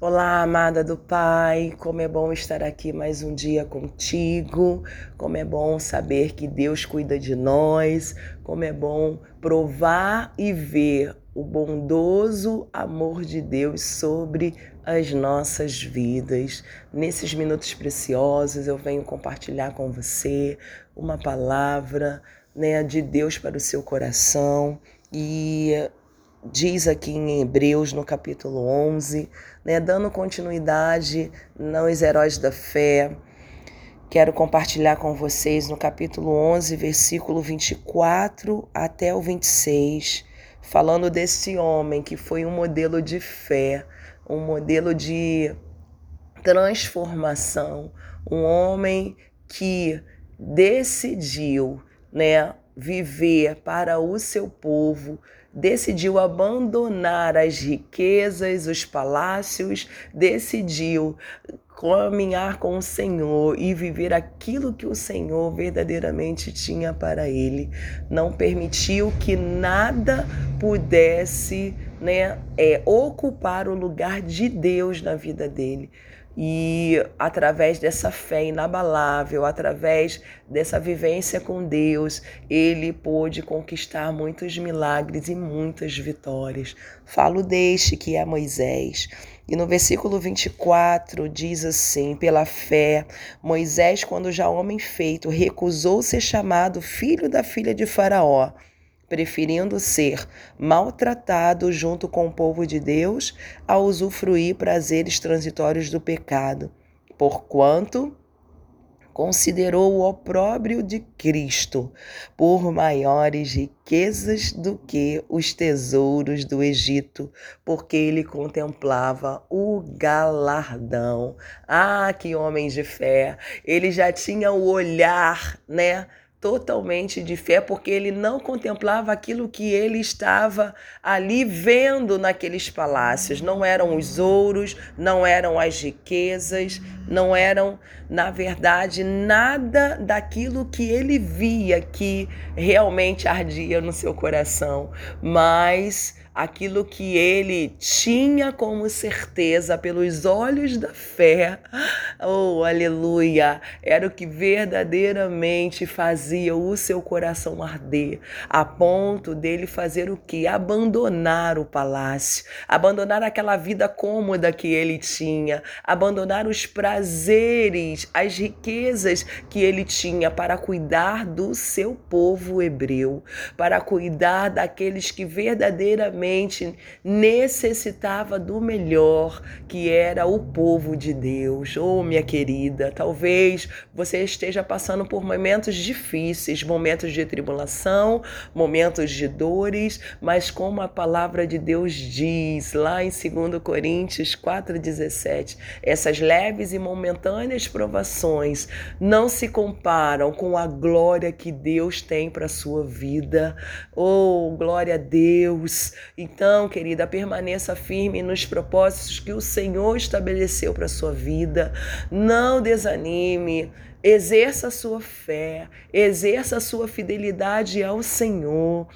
Olá, amada do Pai, como é bom estar aqui mais um dia contigo, como é bom saber que Deus cuida de nós, como é bom provar e ver o bondoso amor de Deus sobre as nossas vidas. Nesses minutos preciosos, eu venho compartilhar com você uma palavra né, de Deus para o seu coração e diz aqui em Hebreus, no capítulo 11, né, dando continuidade nos heróis da fé. Quero compartilhar com vocês no capítulo 11, versículo 24 até o 26, falando desse homem que foi um modelo de fé, um modelo de transformação, um homem que decidiu, né, viver para o seu povo, decidiu abandonar as riquezas, os palácios, decidiu caminhar com o Senhor e viver aquilo que o Senhor verdadeiramente tinha para ele. Não permitiu que nada pudesse né, é, ocupar o lugar de Deus na vida dele. E através dessa fé inabalável, através dessa vivência com Deus, ele pôde conquistar muitos milagres e muitas vitórias. Falo deste que é Moisés. E no versículo 24 diz assim: Pela fé, Moisés, quando já homem feito, recusou ser chamado filho da filha de Faraó preferindo ser maltratado junto com o povo de Deus a usufruir prazeres transitórios do pecado, porquanto considerou o opróbrio de Cristo por maiores riquezas do que os tesouros do Egito, porque ele contemplava o galardão. Ah, que homem de fé! Ele já tinha o olhar, né? Totalmente de fé, porque ele não contemplava aquilo que ele estava ali vendo naqueles palácios. Não eram os ouros, não eram as riquezas, não eram, na verdade, nada daquilo que ele via que realmente ardia no seu coração, mas aquilo que ele tinha como certeza pelos olhos da fé. Oh, aleluia! Era o que verdadeiramente fazia o seu coração arder, a ponto dele fazer o que? Abandonar o palácio, abandonar aquela vida cômoda que ele tinha, abandonar os prazeres, as riquezas que ele tinha para cuidar do seu povo hebreu, para cuidar daqueles que verdadeiramente necessitava do melhor, que era o povo de Deus. Oh, minha querida, talvez você esteja passando por momentos difíceis, momentos de tribulação, momentos de dores, mas como a palavra de Deus diz lá em 2 Coríntios 4,17, essas leves e momentâneas provações não se comparam com a glória que Deus tem para a sua vida. Oh, glória a Deus! Então, querida, permaneça firme nos propósitos que o Senhor estabeleceu para a sua vida. Não desanime. Exerça a sua fé, exerça a sua fidelidade ao Senhor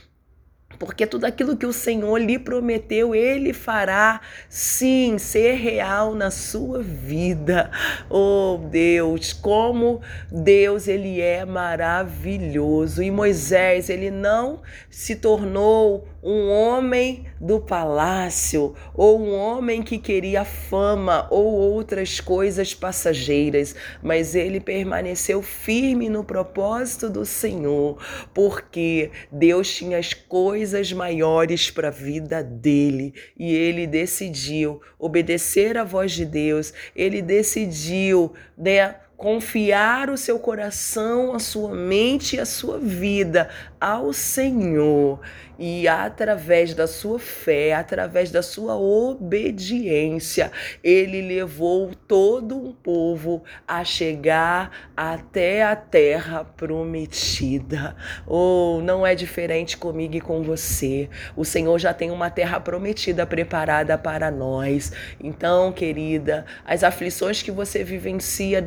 porque tudo aquilo que o Senhor lhe prometeu, ele fará sim ser real na sua vida. Oh, Deus, como Deus ele é maravilhoso. E Moisés, ele não se tornou um homem do palácio, ou um homem que queria fama ou outras coisas passageiras, mas ele permaneceu firme no propósito do Senhor, porque Deus tinha as coisas maiores para a vida dele e ele decidiu obedecer à voz de Deus, ele decidiu, né? Confiar o seu coração, a sua mente e a sua vida ao Senhor e através da sua fé, através da sua obediência, ele levou todo um povo a chegar até a terra prometida. Oh, não é diferente comigo e com você. O Senhor já tem uma terra prometida preparada para nós. Então, querida, as aflições que você vivencia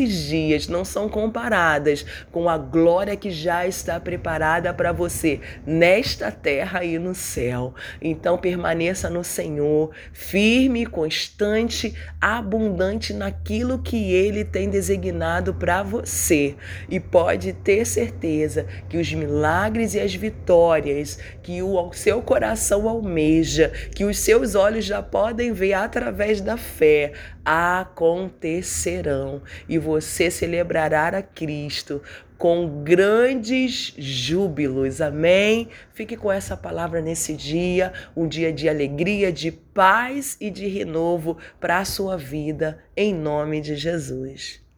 nesses dias não são comparadas com a glória que já está preparada para você nesta terra e no céu. Então permaneça no Senhor, firme, constante, abundante naquilo que ele tem designado para você. E pode ter certeza que os milagres e as vitórias que o seu coração almeja, que os seus olhos já podem ver através da fé, acontecerão e você celebrará a Cristo com grandes júbilos. Amém? Fique com essa palavra nesse dia, um dia de alegria, de paz e de renovo para a sua vida, em nome de Jesus.